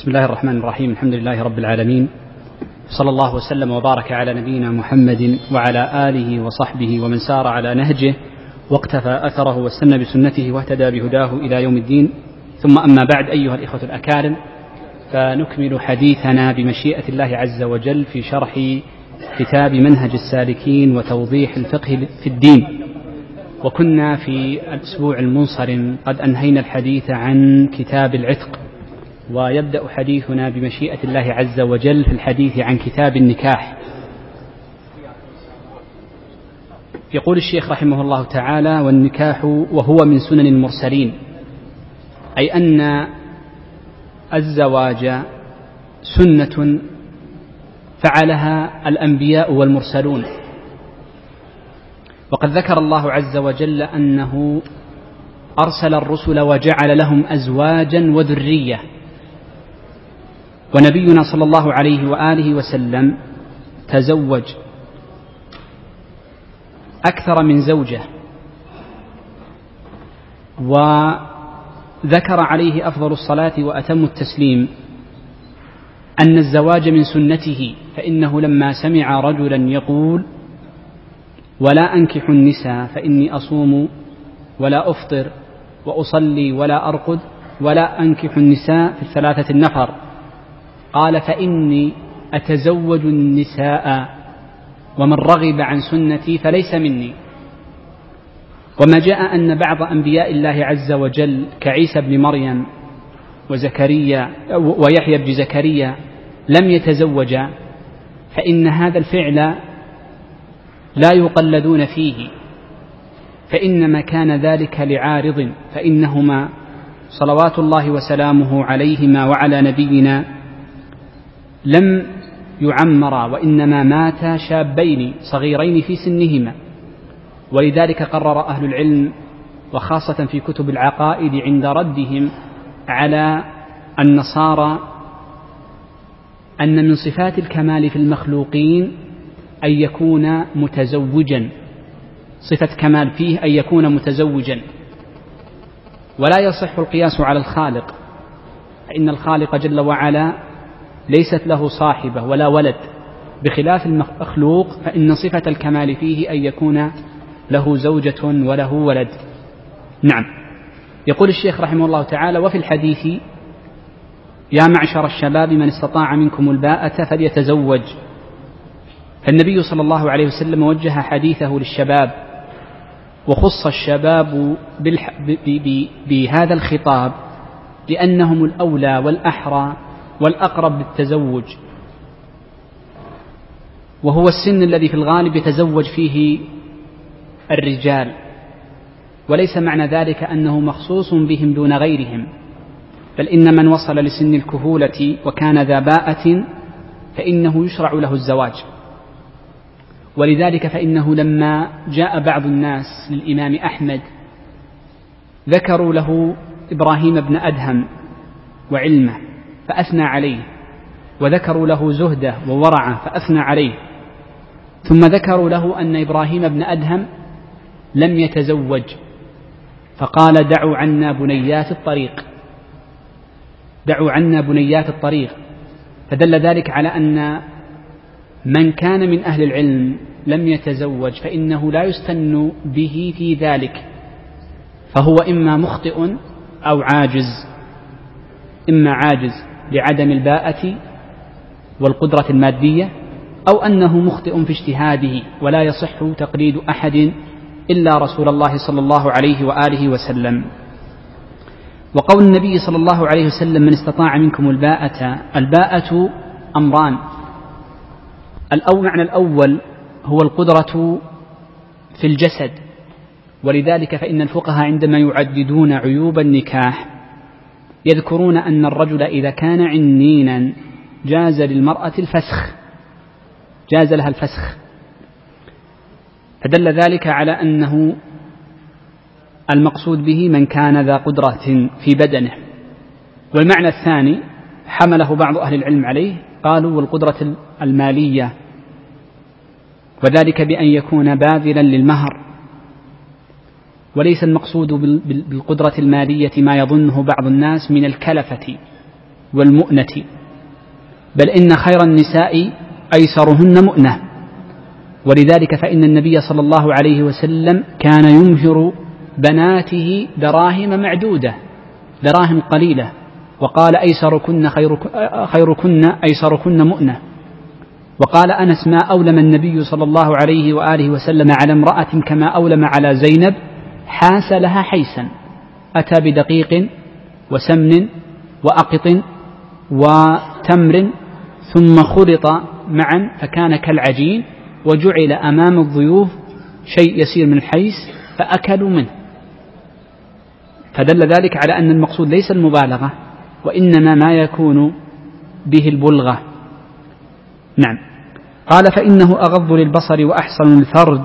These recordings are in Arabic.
بسم الله الرحمن الرحيم. الحمد لله رب العالمين. صلى الله وسلم وبارك على نبينا محمد وعلى آله وصحبه ومن سار على نهجه واقتفى أثره واستنى بسنته واهتدى بهداه إلى يوم الدين. ثم أما بعد أيها الإخوة الأكارم فنكمل حديثنا بمشيئة الله عز وجل في شرح كتاب منهج السالكين وتوضيح الفقه في الدين. وكنا في الأسبوع المنصرم قد أنهينا الحديث عن كتاب العتق. ويبدأ حديثنا بمشيئة الله عز وجل في الحديث عن كتاب النكاح. يقول الشيخ رحمه الله تعالى والنكاح وهو من سنن المرسلين أي أن الزواج سنة فعلها الأنبياء والمرسلون. وقد ذكر الله عز وجل أنه أرسل الرسل وجعل لهم أزواجا وذرية. ونبينا صلى الله عليه وآله وسلم تزوج أكثر من زوجة وذكر عليه أفضل الصلاة وأتم التسليم أن الزواج من سنته فإنه لما سمع رجلا يقول ولا أنكح النساء فإني أصوم ولا أفطر وأصلي ولا أرقد ولا أنكح النساء في الثلاثة النفر. قال فإني أتزوج النساء ومن رغب عن سنتي فليس مني. وما جاء أن بعض أنبياء الله عز وجل كعيسى بن مريم وزكريا ويحيى بن زكريا لم يتزوجا فإن هذا الفعل لا يقلدون فيه فإنما كان ذلك لعارض فإنهما صلوات الله وسلامه عليهما وعلى نبينا لم يعمرا وإنما ماتا شابين صغيرين في سنهما. ولذلك قرر أهل العلم وخاصة في كتب العقائد عند ردهم على النصارى أن من صفات الكمال في المخلوقين أن يكون متزوجا. صفة كمال فيه أن يكون متزوجا. ولا يصح القياس على الخالق فإن الخالق جل وعلا ليست له صاحبة ولا ولد. بخلاف المخلوق فإن صفة الكمال فيه أن يكون له زوجة وله ولد. نعم. يقول الشيخ رحمه الله تعالى وفي الحديث يا معشر الشباب من استطاع منكم الباءة فليتزوج. فالنبي صلى الله عليه وسلم وجه حديثه للشباب. وخص الشباب بهذا الخطاب لأنهم الأولى والأحرى والأقرب بالتزوج وهو السن الذي في الغالب يتزوج فيه الرجال. وليس معنى ذلك أنه مخصوص بهم دون غيرهم. بل إن من وصل لسن الكهولة وكان ذا باءة فإنه يشرع له الزواج. ولذلك فإنه لما جاء بعض الناس للإمام أحمد ذكروا له إبراهيم بن أدهم وعلمه. فأثنى عليه. وذكروا له زهدة وورعة فأثنى عليه. ثم ذكروا له أن إبراهيم بن أدهم لم يتزوج. فقال دعوا عنا بنيات الطريق. دعوا عنا بنيات الطريق. فدل ذلك على أن من كان من أهل العلم لم يتزوج فإنه لا يستن به في ذلك. فهو إما مخطئ أو عاجز. إما عاجز. لعدم الباءة والقدرة المادية أو أنه مخطئ في اجتهاده ولا يصح تقليد أحد إلا رسول الله صلى الله عليه وآله وسلم. وقول النبي صلى الله عليه وسلم من استطاع منكم الباءة الباءة أمران. الأول معنى الأول هو القدرة في الجسد ولذلك فإن الفقهاء عندما يعددون عيوب النكاح يذكرون أن الرجل إذا كان عنينا جاز للمرأة الفسخ. جاز لها الفسخ. فدل ذلك على أنه المقصود به من كان ذا قدرة في بدنه. والمعنى الثاني حمله بعض أهل العلم عليه قالوا والقدرة المالية. وذلك بأن يكون باذلا للمهر. وليس المقصود بالقدرة المالية ما يظنه بعض الناس من الكلفة والمؤنة بل إن خير النساء أيسرهن مؤنة. ولذلك فإن النبي صلى الله عليه وسلم كان يمهر بناته دراهم معدودة دراهم قليلة وقال أيسركن خير خيركن أيسركن مؤنة. وقال أنس ما أولم النبي صلى الله عليه وآله وسلم على امرأة كما أولم على زينب حاس لها حيسا. أتى بدقيق وسمن وأقط وتمر ثم خلط معا فكان كالعجين وجعل أمام الضيوف شيء يسير من الحيس فأكلوا منه. فدل ذلك على أن المقصود ليس المبالغة وإنما ما يكون به البلغة. نعم. قال فإنه أغض للبصر وأحسن للفرج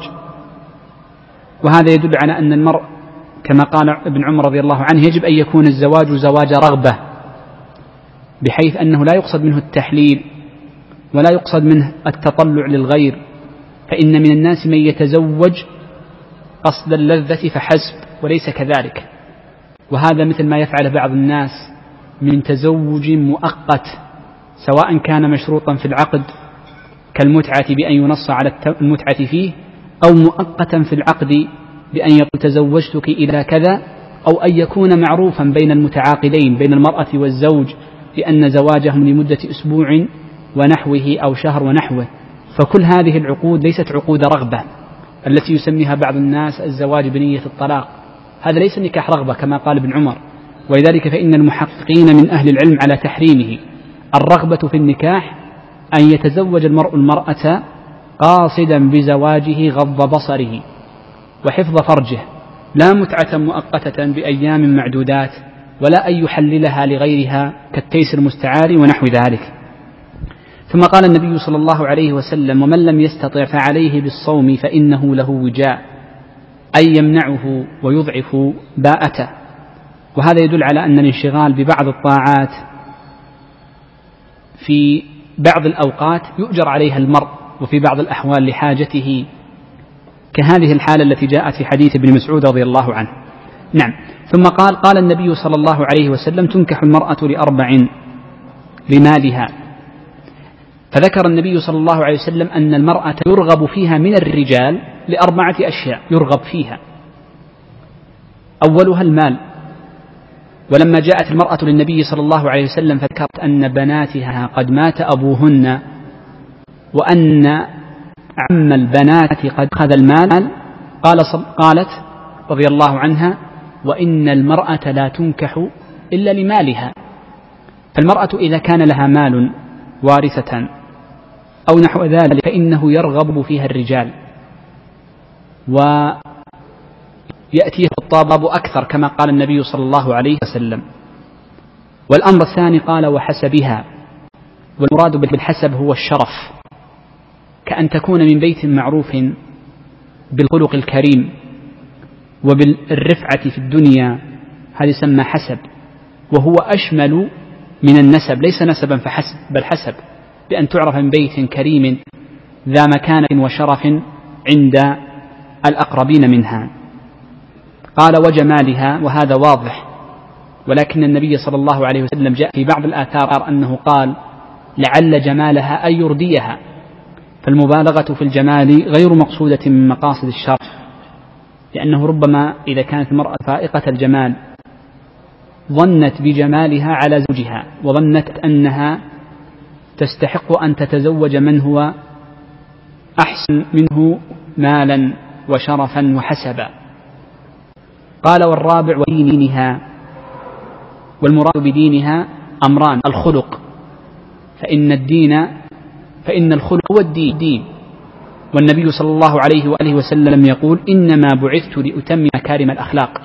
وهذا يدل على أن المرء كما قال ابن عمر رضي الله عنه يجب أن يكون الزواج زواج رغبة بحيث أنه لا يقصد منه التحليل ولا يقصد منه التطلع للغير فإن من الناس من يتزوج قصد اللذة فحسب وليس كذلك. وهذا مثل ما يفعل بعض الناس من تزوج مؤقت سواء كان مشروطا في العقد كالمتعة بأن ينص على المتعة فيه أو مؤقتا في العقد بأن يقول تزوجتك إلى كذا أو أن يكون معروفا بين المتعاقدين بين المرأة والزوج بأن زواجهم لمدة أسبوع ونحوه أو شهر ونحوه. فكل هذه العقود ليست عقود رغبة التي يسميها بعض الناس الزواج بنية الطلاق. هذا ليس نكاح رغبة كما قال ابن عمر. ولذلك فإن المحققين من أهل العلم على تحريمه. الرغبة في النكاح أن يتزوج المرء المرأة قاصدا بزواجه غض بصره وحفظ فرجه لا متعة مؤقتة بأيام معدودات ولا أن يحللها لغيرها كالتيس المستعار ونحو ذلك. ثم قال النبي صلى الله عليه وسلم ومن لم يستطع فعليه بالصوم فإنه له وجاء أي يمنعه ويضعف باءته. وهذا يدل على أن الانشغال ببعض الطاعات في بعض الأوقات يؤجر عليها المرء. وفي بعض الأحوال لحاجته كهذه الحالة التي جاءت في حديث ابن مسعود رضي الله عنه. نعم. ثم قال قال النبي صلى الله عليه وسلم تنكح المرأة لأربع لمالها فذكر النبي صلى الله عليه وسلم أن المرأة يرغب فيها من الرجال لأربعة أشياء يرغب فيها. أولها المال. ولما جاءت المرأة للنبي صلى الله عليه وسلم فذكرت أن بناتها قد مات أبوهن وأن عم البنات قد أخذ المال. قال قالت رضي الله عنها وإن المرأة لا تنكح إلا لمالها. فالمرأة إذا كان لها مال وارثة أو نحو ذلك فإنه يرغب فيها الرجال. ويأتيه الطاباب أكثر كما قال النبي صلى الله عليه وسلم. والأمر الثاني قال وحسبها والمراد بالحسب هو الشرف. كأن تكون من بيت معروف بالخلق الكريم وبالرفعة في الدنيا هذا يسمى حسب. وهو أشمل من النسب ليس نسبا فحسب بل حسب. بأن تعرف من بيت كريم ذا مكانة وشرف عند الأقربين منها. قال وجمالها وهذا واضح. ولكن النبي صلى الله عليه وسلم جاء في بعض الآثار أنه قال لعل جمالها أن يرديها. فالمبالغة في الجمال غير مقصودة من مقاصد الشرع لأنه ربما إذا كانت المرأة فائقة الجمال ظنت بجمالها على زوجها وظنت أنها تستحق أن تتزوج من هو أحسن منه مالا وشرفا وحسبا. قال والرابع ودينها والمراد بدينها أمران الخلق. فإن الدين فإن الخلق هو الدين. والنبي صلى الله عليه وآله وسلم يقول إنما بعثت لأتمم مكارم الأخلاق.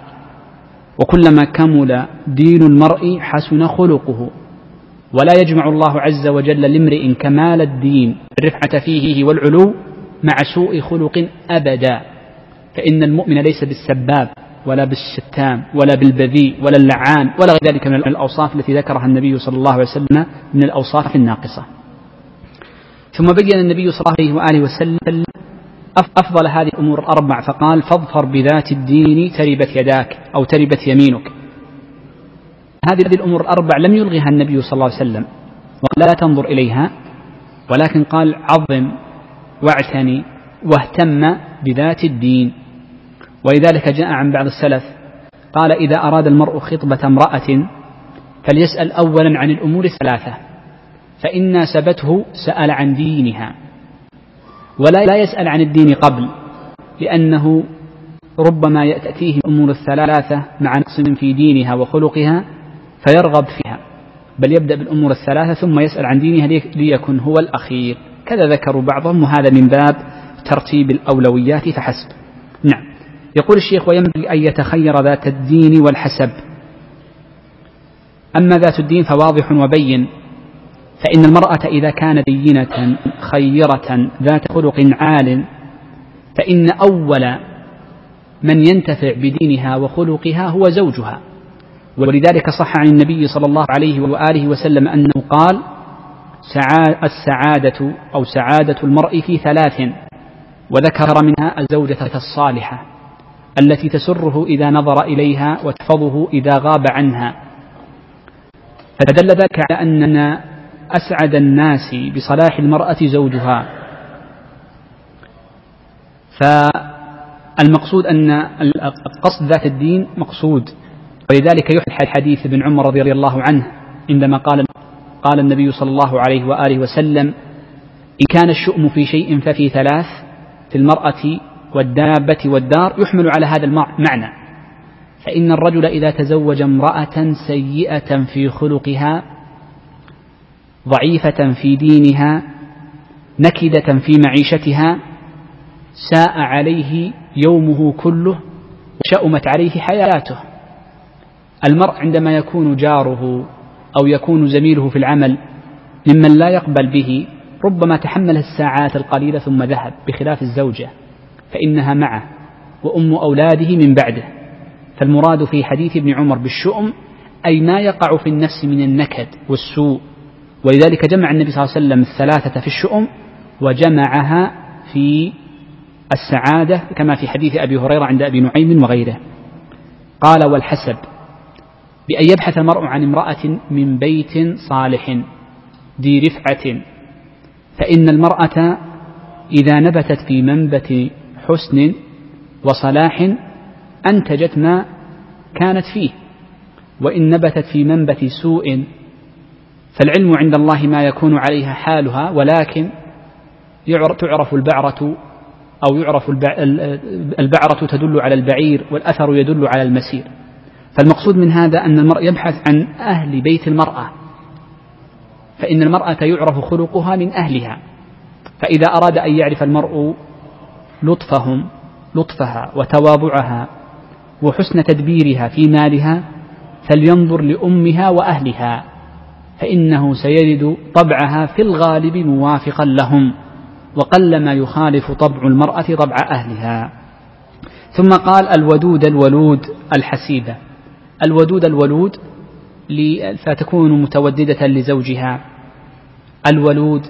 وكلما كمل دين المرء حسن خلقه. ولا يجمع الله عز وجل لامرئ كمال الدين الرفعة فيه والعلو مع سوء خلق أبدا. فإن المؤمن ليس بالسباب ولا بالشتام ولا بالبذيء ولا اللعان ولا غير ذلك من الأوصاف التي ذكرها النبي صلى الله عليه وسلم من الأوصاف الناقصة. ثم بين النبي صلى الله عليه وآله وسلم أفضل هذه الأمور الأربع فقال فاظفر بذات الدين تربت يداك أو تربت يمينك. هذه الأمور الأربع لم يلغها النبي صلى الله عليه وسلم وقال لا تنظر إليها ولكن قال عظم واعتني واهتم بذات الدين. ولذلك جاء عن بعض السلف قال إذا أراد المرء خطبة امرأة فليسأل أولا عن الأمور الثلاثة. فإن ناسبته سأل عن دينها ولا لا يسأل عن الدين قبل لأنه ربما تأتيه الأمور الثلاثة مع نقص في دينها وخلقها فيرغب فيها بل يبدأ بالأمور الثلاثة ثم يسأل عن دينها ليكن هو الأخير. كذا ذكروا بعضهم وهذا من باب ترتيب الأولويات فحسب. نعم. يقول الشيخ وينبغي أن يتخير ذات الدين والحسب. أما ذات الدين فواضح وبين فإن المرأة إذا كانت دينة خيرة ذات خلق عال فإن أول من ينتفع بدينها وخلقها هو زوجها. ولذلك صح عن النبي صلى الله عليه وآله وسلم أنه قال السعادة أو سعادة المرء في ثلاث وذكر منها الزوجة الصالحة التي تسره إذا نظر إليها وتحفظه إذا غاب عنها. فدل ذلك على أننا أسعد الناس بصلاح المرأة زوجها. فالمقصود أن قصد ذات الدين مقصود. ولذلك يحيى حديث ابن عمر رضي الله عنه عندما قال قال النبي صلى الله عليه وآله وسلم إن كان الشؤم في شيء ففي ثلاث في المرأة والدابة والدار يحمل على هذا المعنى فإن الرجل إذا تزوج امرأة سيئة في خلقها ضعيفة في دينها نكدة في معيشتها ساء عليه يومه كله وشأمت عليه حياته. المرء عندما يكون جاره أو يكون زميله في العمل ممن لا يقبل به ربما تحمل الساعات القليلة ثم ذهب بخلاف الزوجة فإنها معه وأم أولاده من بعده. فالمراد في حديث ابن عمر بالشؤم أي ما يقع في النفس من النكد والسوء ولذلك جمع النبي صلى الله عليه وسلم الثلاثة في الشؤم وجمعها في السعادة كما في حديث أبي هريرة عند أبي نعيم وغيره. قال والحسب بأن يبحث المرء عن امرأة من بيت صالح ذي رفعة فإن المرأة إذا نبتت في منبت حسن وصلاح أنتجت ما كانت فيه وإن نبتت في منبت سوء فالعلم عند الله ما يكون عليها حالها ولكن تعرف البعرة أو يعرف البعرة تدل على البعير والأثر يدل على المسير. فالمقصود من هذا أن المرء يبحث عن أهل بيت المرأة. فإن المرأة يعرف خلقها من أهلها. فإذا أراد أن يعرف المرء لطفهم لطفها وتواضعها وحسن تدبيرها في مالها فلينظر لأمها وأهلها. فإنه سيجد طبعها في الغالب موافقا لهم وقلما يخالف طبع المرأة طبع أهلها. ثم قال الودود الولود الحسيبة. الودود الولود فتكون متوددة لزوجها. الولود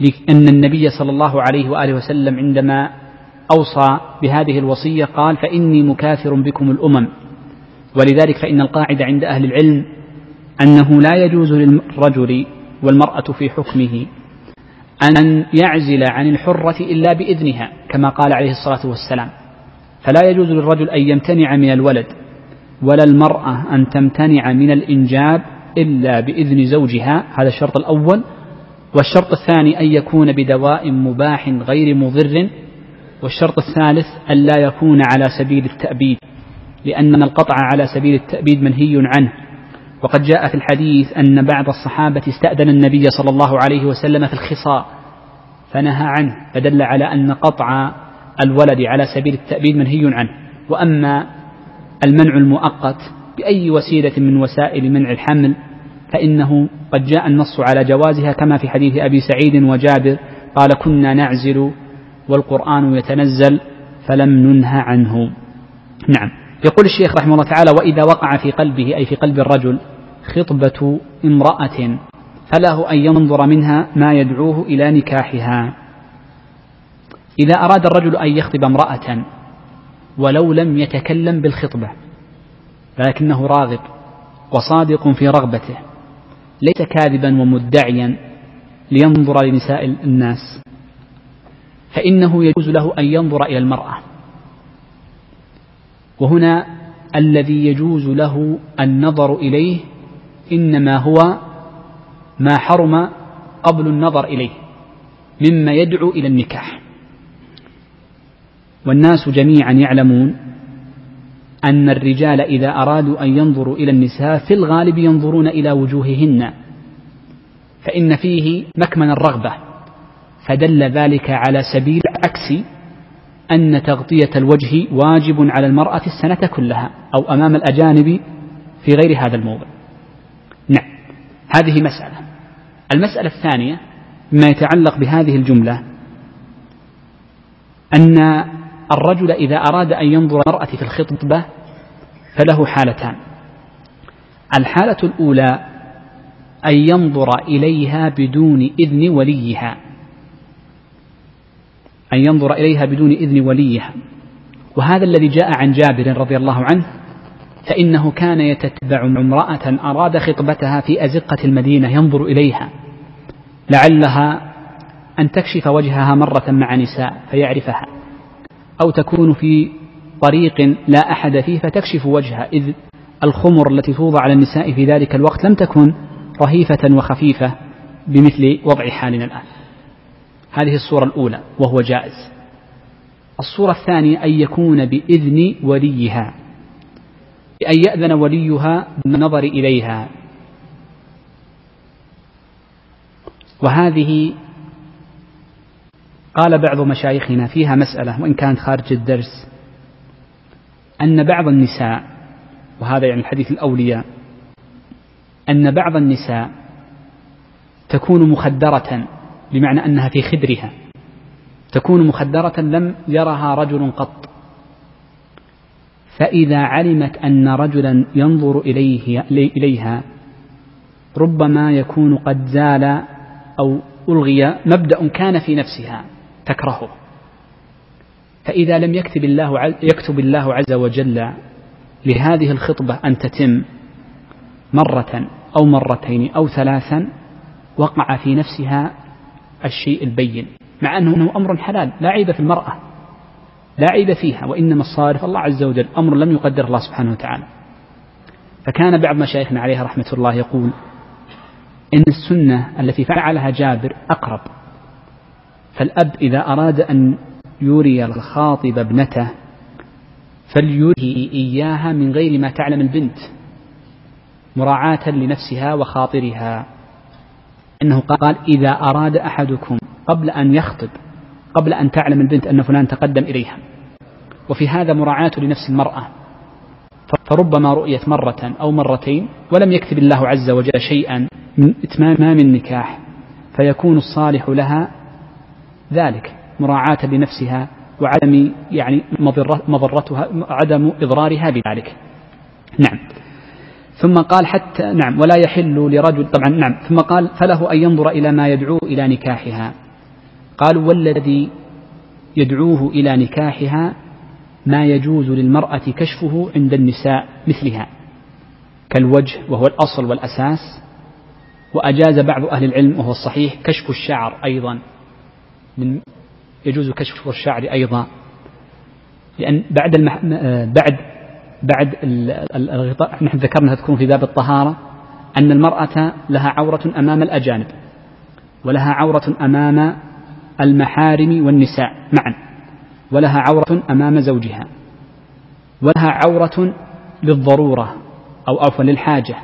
لأن النبي صلى الله عليه وآله وسلم عندما أوصى بهذه الوصية قال فإني مكاثر بكم الأمم. ولذلك فإن القاعدة عند أهل العلم أنه لا يجوز للرجل والمرأة في حكمه أن يعزل عن الحرة إلا بإذنها كما قال عليه الصلاة والسلام. فلا يجوز للرجل أن يمتنع من الولد ولا المرأة أن تمتنع من الإنجاب إلا بإذن زوجها. هذا الشرط الأول. والشرط الثاني أن يكون بدواء مباح غير مضر. والشرط الثالث ألا يكون على سبيل التأبيد لأن القطع على سبيل التأبيد منهي عنه. وقد جاء في الحديث أن بعض الصحابة استأذن النبي صلى الله عليه وسلم في الخصاء فنهى عنه فدل على أن قطع الولد على سبيل التأبيد منهي عنه. وأما المنع المؤقت بأي وسيلة من وسائل منع الحمل فإنه قد جاء النص على جوازها كما في حديث أبي سعيد وجابر قال كنا نعزل والقرآن يتنزل فلم ننهى عنه. نعم. يقول الشيخ رحمه الله تعالى وإذا وقع في قلبه أي في قلب الرجل خطبة امرأة فله أن ينظر منها ما يدعوه إلى نكاحها. إذا أراد الرجل أن يخطب امرأة ولو لم يتكلم بالخطبة لكنه راغب وصادق في رغبته ليس كاذبا ومدعيا لينظر لنساء الناس فإنه يجوز له أن ينظر إلى المرأة. وهنا الذي يجوز له النظر إليه إنما هو ما حرم قبل النظر إليه مما يدعو إلى النكاح. والناس جميعا يعلمون أن الرجال إذا أرادوا أن ينظروا إلى النساء في الغالب ينظرون إلى وجوههن فإن فيه مكمن الرغبة فدل ذلك على سبيل العكس أن تغطية الوجه واجب على المرأة السنة كلها أو أمام الأجانب في غير هذا الموضع. نعم هذه مسألة. المسألة الثانية ما يتعلق بهذه الجملة أن الرجل إذا أراد أن ينظر المرأة في الخطبة فله حالتان. الحالة الأولى أن ينظر إليها بدون إذن وليها. أن ينظر إليها بدون إذن وليها. وهذا الذي جاء عن جابر رضي الله عنه فإنه كان يتتبع امرأة أراد خطبتها في أزقة المدينة ينظر إليها. لعلها أن تكشف وجهها مرة مع نساء فيعرفها. أو تكون في طريق لا أحد فيه فتكشف وجهها. إذ الخمر التي توضع على النساء في ذلك الوقت لم تكن رهيفة وخفيفة بمثل وضع حالنا الآن هذه الصورة الأولى وهو جائز. الصورة الثانية أن يكون بإذن وليها بأن يأذن وليها بالنظر إليها. وهذه قال بعض مشايخنا فيها مسألة وإن كانت خارج الدرس أن بعض النساء وهذا يعني الحديث الأولياء أن بعض النساء تكون مخدرة بمعنى أنها في خدرها. تكون مخدرة لم يرها رجل قط. فإذا علمت أن رجلا ينظر إليه إليها ربما يكون قد زال أو ألغي مبدأ كان في نفسها تكرهه. فإذا لم يكتب الله يكتب الله عز وجل لهذه الخطبة أن تتم مرة أو مرتين أو ثلاثا وقع في نفسها الشيء البين مع أنه أمر حلال لا عيب في المرأة لا عيب فيها وإنما الصارف الله عز وجل أمر لم يقدر الله سبحانه وتعالى. فكان بعض مشايخنا عليه رحمة الله يقول إن السنة التي فعلها جابر أقرب فالأب إذا أراد أن يوري الخاطب ابنته فليريه إياها من غير ما تعلم البنت مراعاة لنفسها وخاطرها. إنه قال إذا أراد أحدكم قبل أن يخطب قبل أن تعلم البنت أن فلان تقدم إليها وفي هذا مراعاة لنفس المرأة فربما رؤيت مرة أو مرتين ولم يكتب الله عز وجل شيئا من إتمام النكاح فيكون الصالح لها ذلك مراعاة لنفسها وعدم يعني مضرتها عدم إضرارها بذلك. نعم. ثم قال حتى نعم ولا يحل لرجل طبعا نعم ثم قال فله أن ينظر إلى ما يدعو إلى نكاحها. قالوا والذي يدعوه إلى نكاحها ما يجوز للمرأة كشفه عند النساء مثلها كالوجه وهو الأصل والأساس. وأجاز بعض أهل العلم وهو الصحيح كشف الشعر أيضا. من يجوز كشف الشعر أيضا. لأن بعد المح... بعد بعد الغطاء نحن ذكرنا تكون في باب الطهارة أن المرأة لها عورة أمام الأجانب ولها عورة أمام المحارم والنساء معا ولها عورة أمام زوجها ولها عورة للضرورة أو عفوا للحاجة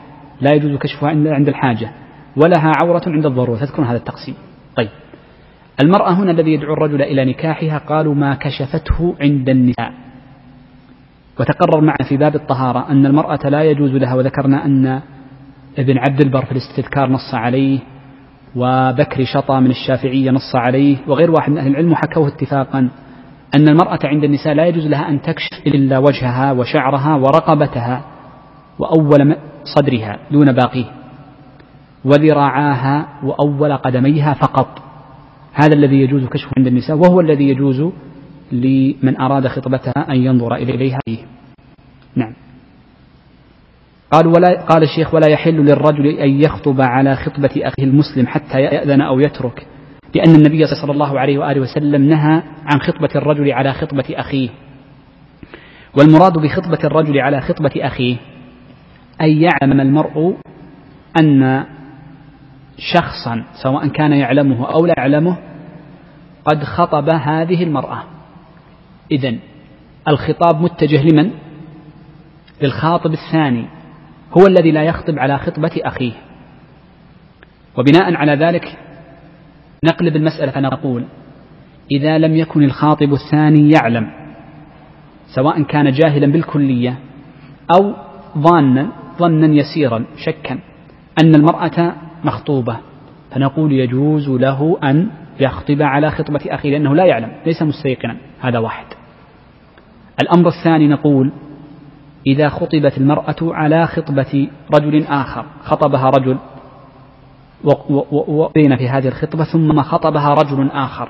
لا يجوز كشفها إلا عند الحاجة ولها عورة عند الضرورة تذكرون هذا التقسيم. طيب. المرأة هنا الذي يدعو الرجل إلى نكاحها قالوا ما كشفته عند النساء. وتقرر معنا في باب الطهارة أن المرأة لا يجوز لها وذكرنا أن ابن عبد البر في الاستذكار نص عليه وبكر شطى من الشافعية نص عليه وغير واحد من أهل العلم حكوه اتفاقا أن المرأة عند النساء لا يجوز لها أن تكشف إلا وجهها وشعرها ورقبتها وأول صدرها دون باقيه وذراعاها وأول قدميها فقط. هذا الذي يجوز كشفه عند النساء وهو الذي يجوز لمن أراد خطبتها أن ينظر إليها. فيه نعم. قال ولا قال الشيخ ولا يحل للرجل أن يخطب على خطبة أخيه المسلم حتى يأذن أو يترك لأن النبي صلى الله عليه وآله وسلم نهى عن خطبة الرجل على خطبة أخيه. والمراد بخطبة الرجل على خطبة أخيه أن يعلم المرء أن شخصا سواء كان يعلمه أو لا يعلمه قد خطب هذه المرأة. إذن الخطاب متجه لمن؟ للخاطب الثاني هو الذي لا يخطب على خطبة أخيه وبناء على ذلك نقلب المسألة فنقول إذا لم يكن الخاطب الثاني يعلم سواء كان جاهلا بالكلية أو ظانا ظنا يسيرا شكا أن المرأة مخطوبة فنقول يجوز له أن يخطب على خطبة أخيه لأنه لا يعلم ليس مستيقنا هذا واحد الأمر الثاني نقول إذا خطبت المرأة على خطبة رجل آخر خطبها رجل وقينا في هذه الخطبة ثم خطبها رجل آخر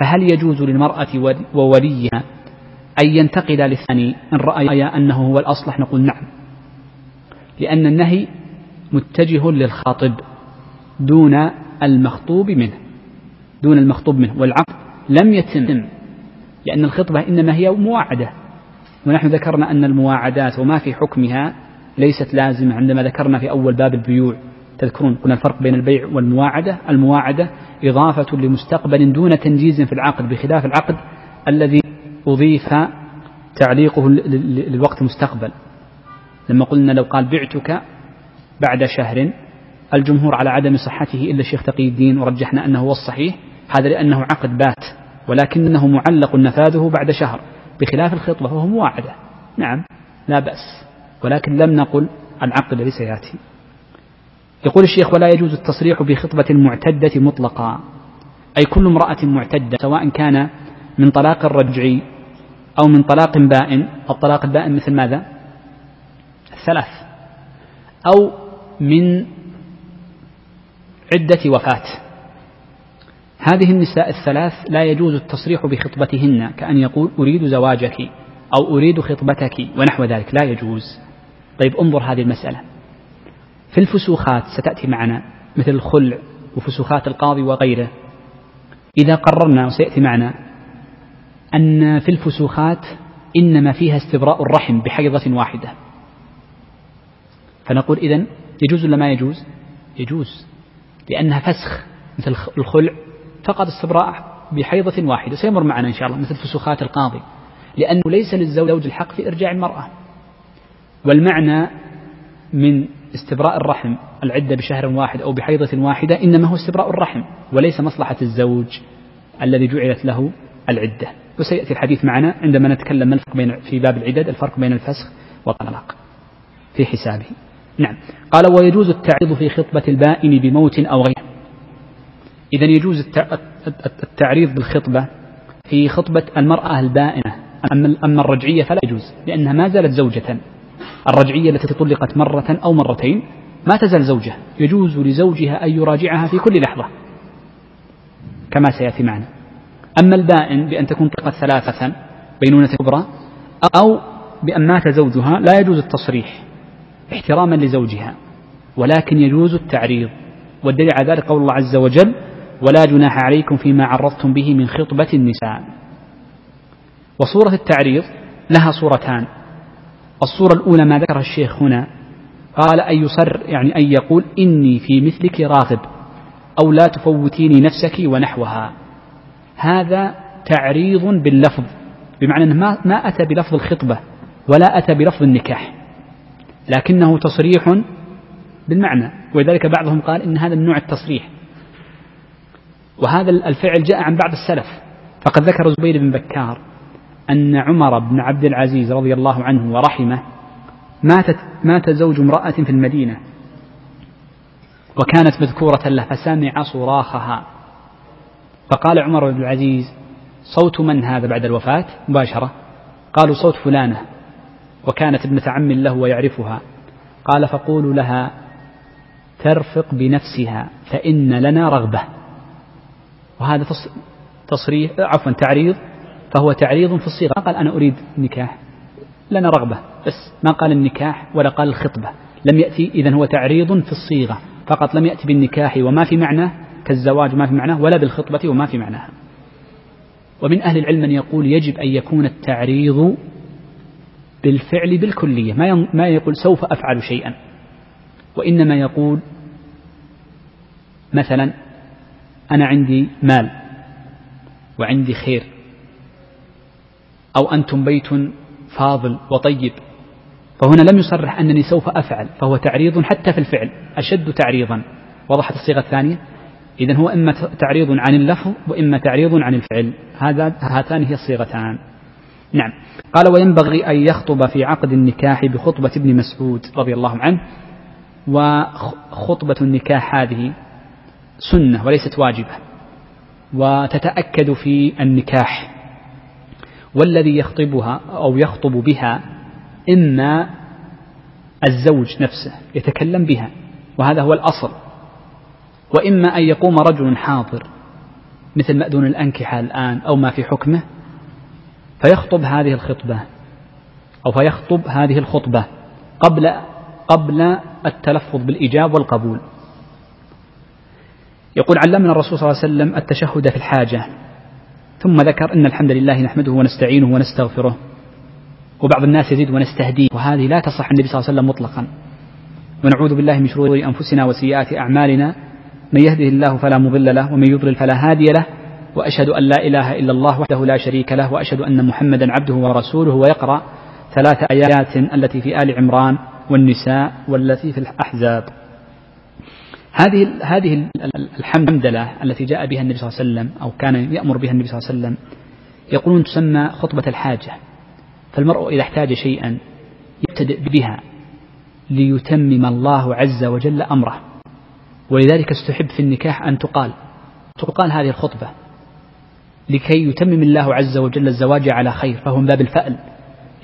فهل يجوز للمرأة ووليها أن ينتقل للثاني؟ إن رأي أنه هو الأصلح نقول نعم لأن النهي متجه للخاطب دون المخطوب منه دون المخطوب منه والعقد لم يتم لأن الخطبة إنما هي مواعدة. ونحن ذكرنا أن المواعدات وما في حكمها ليست لازمة عندما ذكرنا في أول باب البيوع. تذكرون قلنا الفرق بين البيع والمواعدة. المواعدة إضافة لمستقبل دون تنجيز في العقد بخلاف العقد الذي أضيف تعليقه للوقت مستقبل. لما قلنا لو قال بعتك بعد شهر الجمهور على عدم صحته إلا الشيخ تقي الدين ورجحنا أنه هو الصحيح. هذا لأنه عقد بات. ولكنه معلق نفاذه بعد شهر بخلاف الخطبة فهو مواعدة. نعم لا بأس. ولكن لم نقل العقد الذي سيأتي يقول الشيخ ولا يجوز التصريح بخطبة المعتدة مطلقا. أي كل امرأة معتدة سواء كان من طلاق رجعي أو من طلاق بائن. الطلاق البائن مثل ماذا؟ الثلاث. أو من عدة وفاة. هذه النساء الثلاث لا يجوز التصريح بخطبتهن كأن يقول أريد زواجك أو أريد خطبتك ونحو ذلك لا يجوز. طيب انظر هذه المسألة. في الفسوخات ستأتي معنا مثل الخلع وفسوخات القاضي وغيره. إذا قررنا وسيأتي معنا أن في الفسوخات إنما فيها استبراء الرحم بحيضة واحدة. فنقول إذن يجوز ولا ما يجوز؟ يجوز لأنها فسخ مثل الخلع فقط استبراء بحيضة واحدة. سيمر معنا إن شاء الله مثل فسوخات القاضي. لأنه ليس للزوج الحق في إرجاع المرأة. والمعنى من استبراء الرحم العدة بشهر واحد أو بحيضة واحدة إنما هو استبراء الرحم وليس مصلحة الزوج الذي جعلت له العدة. وسيأتي الحديث معنا عندما نتكلم ما الفرق بين في باب العدد الفرق بين الفسخ والطلاق في حسابه. نعم. قال ويجوز التعريض في خطبة البائن بموت أو غيره. إذا يجوز التعريض بالخطبة في خطبة المرأة البائنة. أما الرجعية فلا يجوز لأنها ما زالت زوجة. الرجعية التي طلقت مرة أو مرتين ما تزال زوجة. يجوز لزوجها أن يراجعها في كل لحظة كما سيأتي معنا. أما البائن بأن تكون طلقت ثلاثة بينونة كبرى أو بأن مات زوجها لا يجوز التصريح احتراما لزوجها ولكن يجوز التعريض. والدليل على ذلك قول الله عز وجل ولا جناح عليكم فيما عرضتم به من خطبة النساء. وصورة التعريض لها صورتان. الصورة الأولى ما ذكرها الشيخ هنا. قال أن يصر يعني أن يقول إني في مثلك راغب أو لا تفوتيني نفسك ونحوها. هذا تعريض باللفظ بمعنى أنه ما, أتى بلفظ الخطبة ولا أتى بلفظ النكاح لكنه تصريح بالمعنى. ولذلك بعضهم قال إن هذا من نوع التصريح وهذا الفعل جاء عن بعض السلف. فقد ذكر زبير بن بكار أن عمر بن عبد العزيز رضي الله عنه ورحمه ماتت مات زوج امرأة في المدينة. وكانت مذكورة له فسمع صراخها. فقال عمر بن العزيز صوت من هذا بعد الوفاة؟ مباشرة. قالوا صوت فلانة. وكانت ابنة عم له ويعرفها. قال فقولوا لها ترفق بنفسها فإن لنا رغبة. وهذا تصريح عفوا تعريض فهو تعريض في الصيغة. قال أنا أريد نكاح لنا رغبة بس. ما قال النكاح ولا قال الخطبة. لم يأتي إذا هو تعريض في الصيغة. فقط لم يأتي بالنكاح وما في معناه كالزواج ما في معناه ولا بالخطبة وما في معناها. ومن أهل العلم من يقول يجب أن يكون التعريض بالفعل بالكلية. ما ما يقول سوف أفعل شيئا. وإنما يقول مثلا أنا عندي مال وعندي خير أو أنتم بيت فاضل وطيب. فهنا لم يصرح أنني سوف أفعل فهو تعريض حتى في الفعل أشد تعريضا. وضحت الصيغة الثانية؟ إذا هو إما تعريض عن اللفظ وإما تعريض عن الفعل. هذا هاتان هي الصيغتان. نعم. قال وينبغي أن يخطب في عقد النكاح بخطبة ابن مسعود رضي الله عنه وخطبة النكاح هذه سنة وليست واجبة. وتتأكد في النكاح. والذي يخطبها أو يخطب بها إما الزوج نفسه يتكلم بها. وهذا هو الأصل. وإما أن يقوم رجل حاضر مثل مأذون الأنكحة الآن أو ما في حكمه فيخطب هذه الخطبة. أو فيخطب هذه الخطبة قبل قبل التلفظ بالإجاب والقبول. يقول علمنا الرسول صلى الله عليه وسلم التشهد في الحاجة ثم ذكر أن الحمد لله نحمده ونستعينه ونستغفره وبعض الناس يزيد ونستهديه وهذه لا تصح النبي صلى الله عليه وسلم مطلقا. ونعوذ بالله من شرور أنفسنا وسيئات أعمالنا من يهده الله فلا مضل له ومن يضلل فلا هادي له وأشهد أن لا إله إلا الله وحده لا شريك له وأشهد أن محمدا عبده ورسوله ويقرأ ثلاث آيات التي في آل عمران والنساء والتي في الأحزاب. هذه هذه الحمدلة التي جاء بها النبي صلى الله عليه وسلم أو كان يأمر بها النبي صلى الله عليه وسلم يقولون تسمى خطبة الحاجة. فالمرء إذا احتاج شيئا يبتدئ بها ليتمم الله عز وجل أمره. ولذلك استحب في النكاح أن تقال تقال هذه الخطبة لكي يتمم الله عز وجل الزواج على خير فهو من باب الفأل